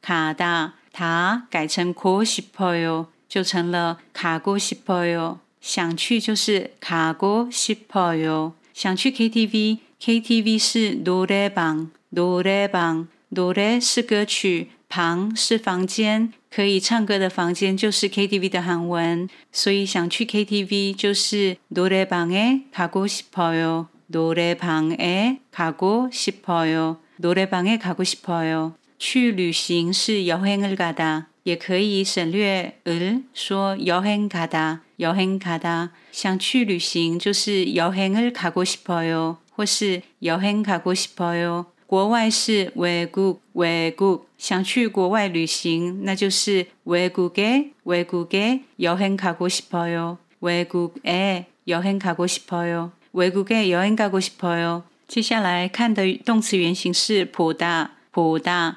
卡达，它改成고싶어 요， 就成了卡고싶어 요。 想去就是卡고싶어 요。 想去 KTV，KTV 是노래방노래방노래是歌曲，방是房间，可以唱歌的房间就是 KTV 的韩文，所以想去 KTV 就是노래방에가고싶어 요。 노래방에가고싶어 요。 노래방에가고싶어 요。 去旅行是여행을가 다。 也可以省略을说여행가다여행가 다。 想去旅行就是여행을가고싶어 요， 或是여행가고싶어 요。 国外是외국외 국， 想去国外旅行，那就是외국에외국에여행가고싶어 요。 외국에여행가고싶어 요。 외국에여행가고싶어 요。 接下来看的动词原形是보다보다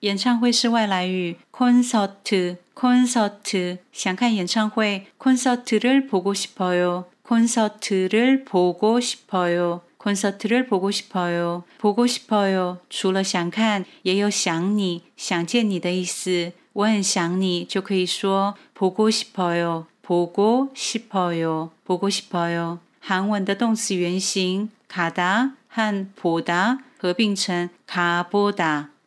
演唱会是外来语，콘서 트， 콘서 트。 想看演唱会，콘서트를보고싶어 요。 콘서트를보고싶어 요。 콘서트를보고싶어 요。 보고싶어 요。 除了想看，也有想你、想见你的意思。我很想你，就可以说보고싶어 요。 보고싶어 요。 보고싶어 요。 韩文的动词原形가다和보다合并成가보다。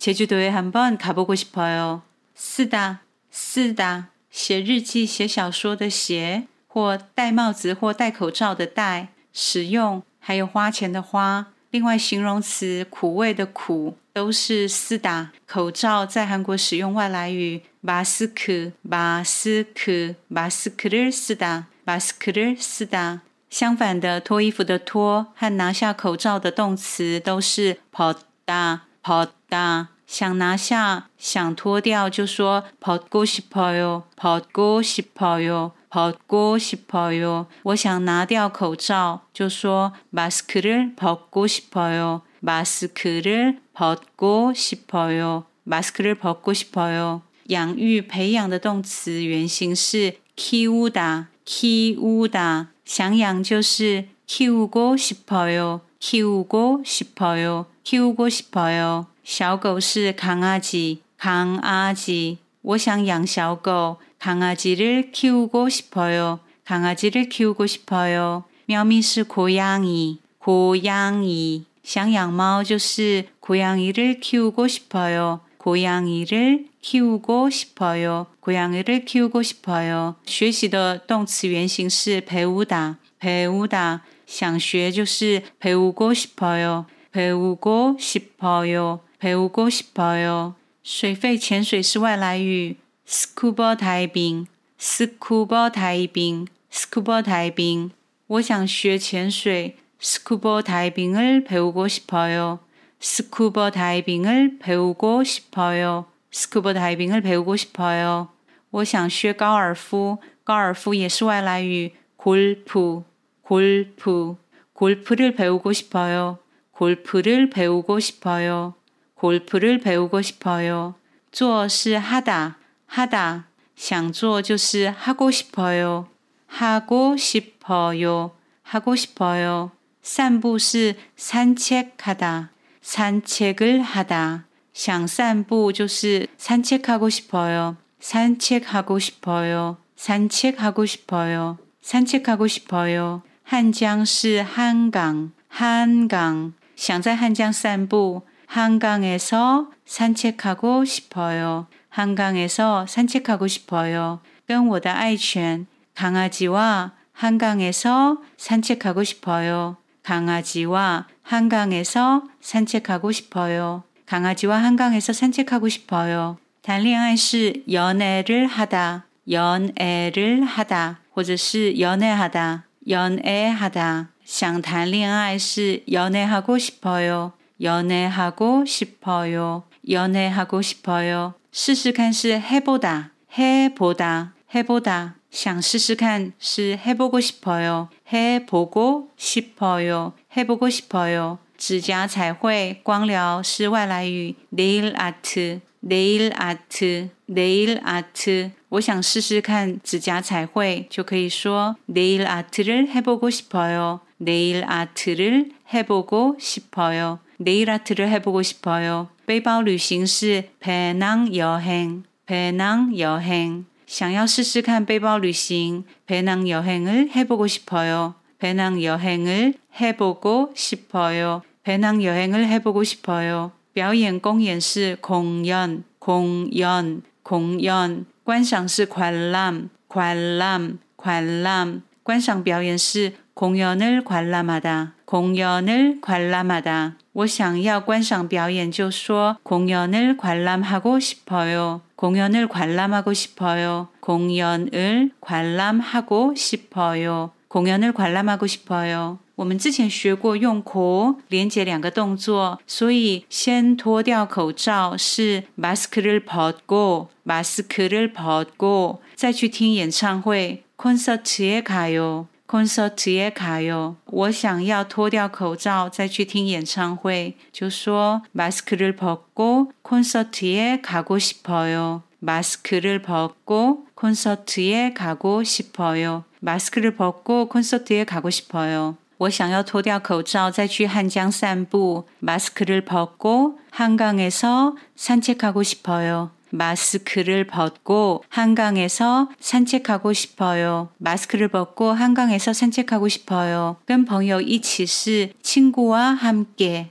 제주도에한번가보고싶어 요。 쓰다 쓰다写日记、写小说的写，或戴帽子或戴口罩的戴，使用还有花钱的花。另外，形容词苦味的苦都是쓰다口罩在韩国使用外来语마스크마스크마스크를쓰다마스크를쓰다相反的，脱衣服的脱和拿下口罩的动词都是벗다벗 다想拿下、想脱掉，就说벗고싶어 요， 벗고싶어 요， 벗고싶어 요。 我想拿掉口罩，就说마스크를벗고싶어 요， 마스크를벗고싶어 요， 마스크를벗고싶어 요。 养育、培养的动词原形是키우 다， 키우 다。 想养就是키우고싶어 요， 키우고싶어 요， 키우고싶어 요。 小狗是강아 지， 강아 지。 我想养小狗，강아지를키우고싶어 요， 강아지를키우고싶어 요。 喵咪是고양 이， 고양 이。 想养猫就是고양이를키우고싶어 요， 고양이를키우고싶어 요， 고양이를키우고싶어 요。 学习的动词原形是배우 다， 배우 다。 想学就是배우고싶어 요， 배우고싶어 요。 배우고싶어 요。 水肺潜水是外来语，scuba diving，scuba diving，scuba diving。我想学潜水，scuba diving 을배우고싶어 요。 scuba diving 을배우고싶어 요。 scuba diving 을배우고싶어 요。 我想学高尔夫，高尔夫也是外来语，golf，golf，golf를 배우고싶어 요。 golf를 배우고싶어 요。 골프를 배우고 싶어요. 做是하다, 하다. 想做就是하고 싶어요. 하고 싶어요. 하고 싶어요. 散步是 산책하다. 산책을 하다. 想散步就是 산책하고 싶어요. 산책하고 싶어요. 산책하고 싶어요. 산책하고 싶어요. 한장是 한강. 한강. 想在汉江散步. 한강에서 산책하고 싶어요. 한강에서 산책하고 싶어요. 跟我的爱犬 강아지와 한강에서 산책하고 싶어요. 강아지와 한강에서 산책하고 싶어요. 강아지와 한강에서 산책하고 싶어요. 谈恋爱是 연애를 하다, 연애를 하다, 或者是 연애하다, 연애하다. 想谈恋爱是 연애하고 싶어요. 연애하고 싶어요. 연애하고 싶어요. 试试看是 해보다, 해보다, 해보다. 想试试看是 해보고 싶어요. 해보고 싶어요. 해보고 싶어요. 指甲彩绘光疗是外来语 nail art, nail art, nail art. 我想试试看指甲彩绘就可以说 nail art를 해보고 싶어요. 네일 아트를 해보고 싶어요. 네일 아트를 해보고 싶어요. 背包旅行是 배낭 여행, 배낭 여행. 想要试试看背包旅行, 배낭 여행을 해보고 싶어요. 배낭 여행을 해보고 싶어요. 배낭 여행을 해보고 싶어요. 表演公演是 공연, 공연, 공연. 观赏是 관람, 관람, 관람. 观赏表演是 공연을 관람하다. 공연을 관람하다. 我想要观赏表演就说 공연을 관람하고 싶어요. 공연을 관람하고 싶어요. 공연을 관람하고 싶어요. 공연을 관람하고 싶어요. 我们之前学过用口连接两个动作，所以先脱掉口罩是 마스크를 벗고 마스크를 벗고 再去听演唱会 콘서트에 가요. 콘서트에 가요. 我想要脱掉口罩再去听演唱会，就说 마스크를 벗고 콘서트에 가고 싶어요. 마스크를 벗고 콘서트에 가고 싶어요. 마스크를 벗고 콘서트에 가고 싶어요. 我想要脱掉口罩再去汉江散步. 마스크를 벗고 한강에서 산책하고 싶어요. 마스크를 벗고 한강에서 산책하고 싶어요. 마스크를 벗고 한강에서 산책하고 싶어요. 跟朋友一起是 친구와 함께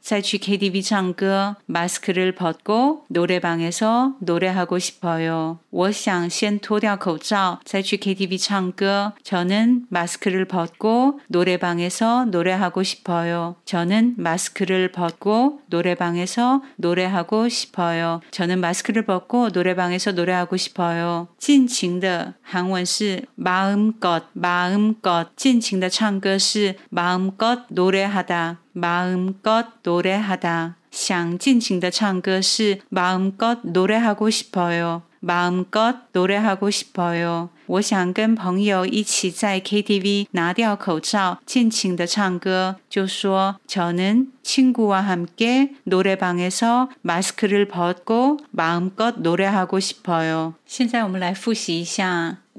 再去 KTV 唱歌 마스크를 벗고 노래방에서 노래하고 싶어요. 我想先脱掉口罩再去 KTV 唱歌. 저는 마스크를 벗고 노래방에서 노래하고 싶어요. 저는 마스크를 벗고 노래방에서 노래하고 싶어요. 저는 마스크를 벗고 노래방에서 노래하고 싶어요. 尽情的 한원是 마음껏 마음껏 尽情的唱歌是 마음껏 노래하다 마음껏 노래하다 想尽情的唱歌是 마음껏 노래하고 싶어요. 마음껏 노래하고 싶어요. 我想跟朋友一起在 KTV 拿掉口罩尽情的唱歌就说 저는 친구와 함께 노래방에서 마스크를 벗고 마음껏 노래하고 싶어요. 现在我们来复习一下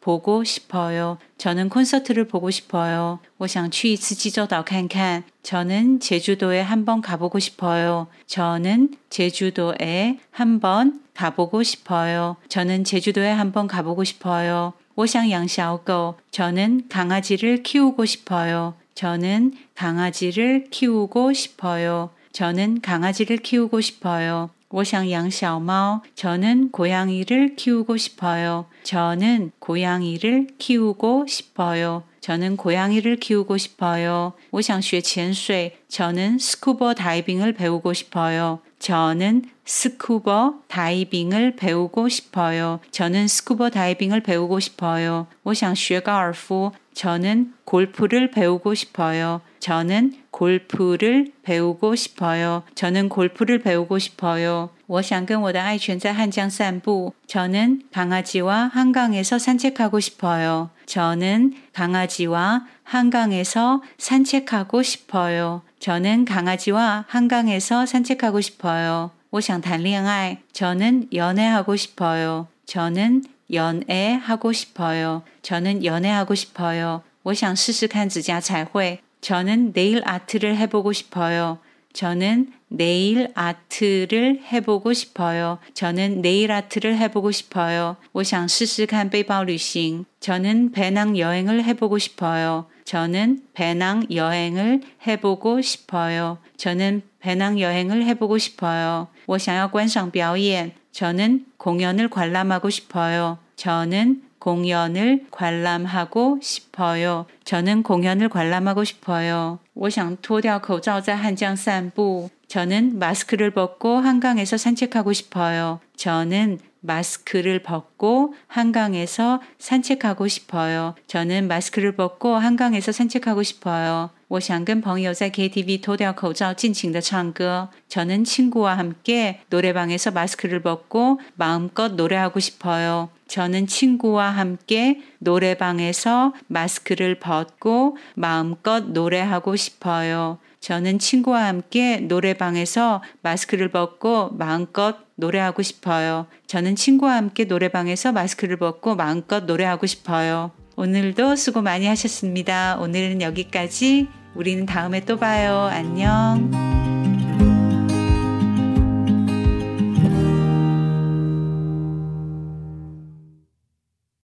보고싶어요저는콘서트를보고싶어요我想去一次济州岛看看。저는제주도에한번가보고싶어요저는제주도에한번 가보고 싶어요. 저는 제주도에 한번 가보고 싶어요. 我想养小狗. 저는 강아지를 키우고 싶어요. 저는 강아지를 키우고 싶어요. 저는 강아지를 키우고 싶어요. 我想养小猫. 저는 고양이를 키우고 싶어요. 저는 고양이를 키우고 싶어요. 저는 고양이를 키우고 싶어요. 我想学潜水. 저는 스쿠버 다이빙을 배우고 싶어요. 저는 스쿠버 다이빙을 배우고 싶어요. 저는 스쿠버 다이빙을 배우고 싶어요. 我想学高尔夫. 저는 골프를 배우고 싶어요. 저는 골프를 배우고 싶어요. 저는 골프를 배우고 싶어요. 我想跟我的爱犬在汉江散步. 저는 강아지와 한강에서 산책하고 싶어요. 저는 강아지와 한강에서 산책하고 싶어요. 저는 강아지와 한강에서 산책하고 싶어요. 我想谈恋爱. 저는 연애하고 싶어요. 저는 연애하고 싶어요. 저는 연애하고 싶어요. 我想试试看指甲彩绘. 저는 네일 아트를 해보고 싶어요. 저는 네일 아트를 해보고 싶어요. 저는 네일 아트를 해보고 싶어요. 我想试试看背包旅行. 저는 배낭 여행을 해보고 싶어요. 저는 배낭 여행을 해보고 싶어요. 저는 배낭 여행을 해보고 싶어요. 我想要观赏表演. 저는 공연을 관람하고 싶어요. 저는 공연을 관람하고 싶어요. 저는 공연을 관람하고 싶어요. 我想脱掉口罩在汉江散步. 저는 마스크를 벗고 한강에서 산책하고 싶어요. 저는 마스크를 벗고 한강에서 산책하고 싶어요. 저는 마스크를 벗고 한강에서 산책하고 싶어요. 我想跟朋友在 KTV 脱掉口罩尽情的唱歌. 저는 친구와 함께 노래방에서 마스크를 벗고 마음껏 노래하고 싶어요. 저는 친구와 함께 노래방에서 마스크를 벗고 마음껏 노래하고 싶어요. 저는 친구와 함께 노래방에서 마스크를 벗고 마음껏 노래하고 싶어요. 저는 친구와 함께 노래방에서 마스크를 벗고 마음껏 노래하고 싶어요. 오늘도 수고 많이 하셨습니다. 오늘은 여기까지. 우리는 다음에 또 봐요. 안녕.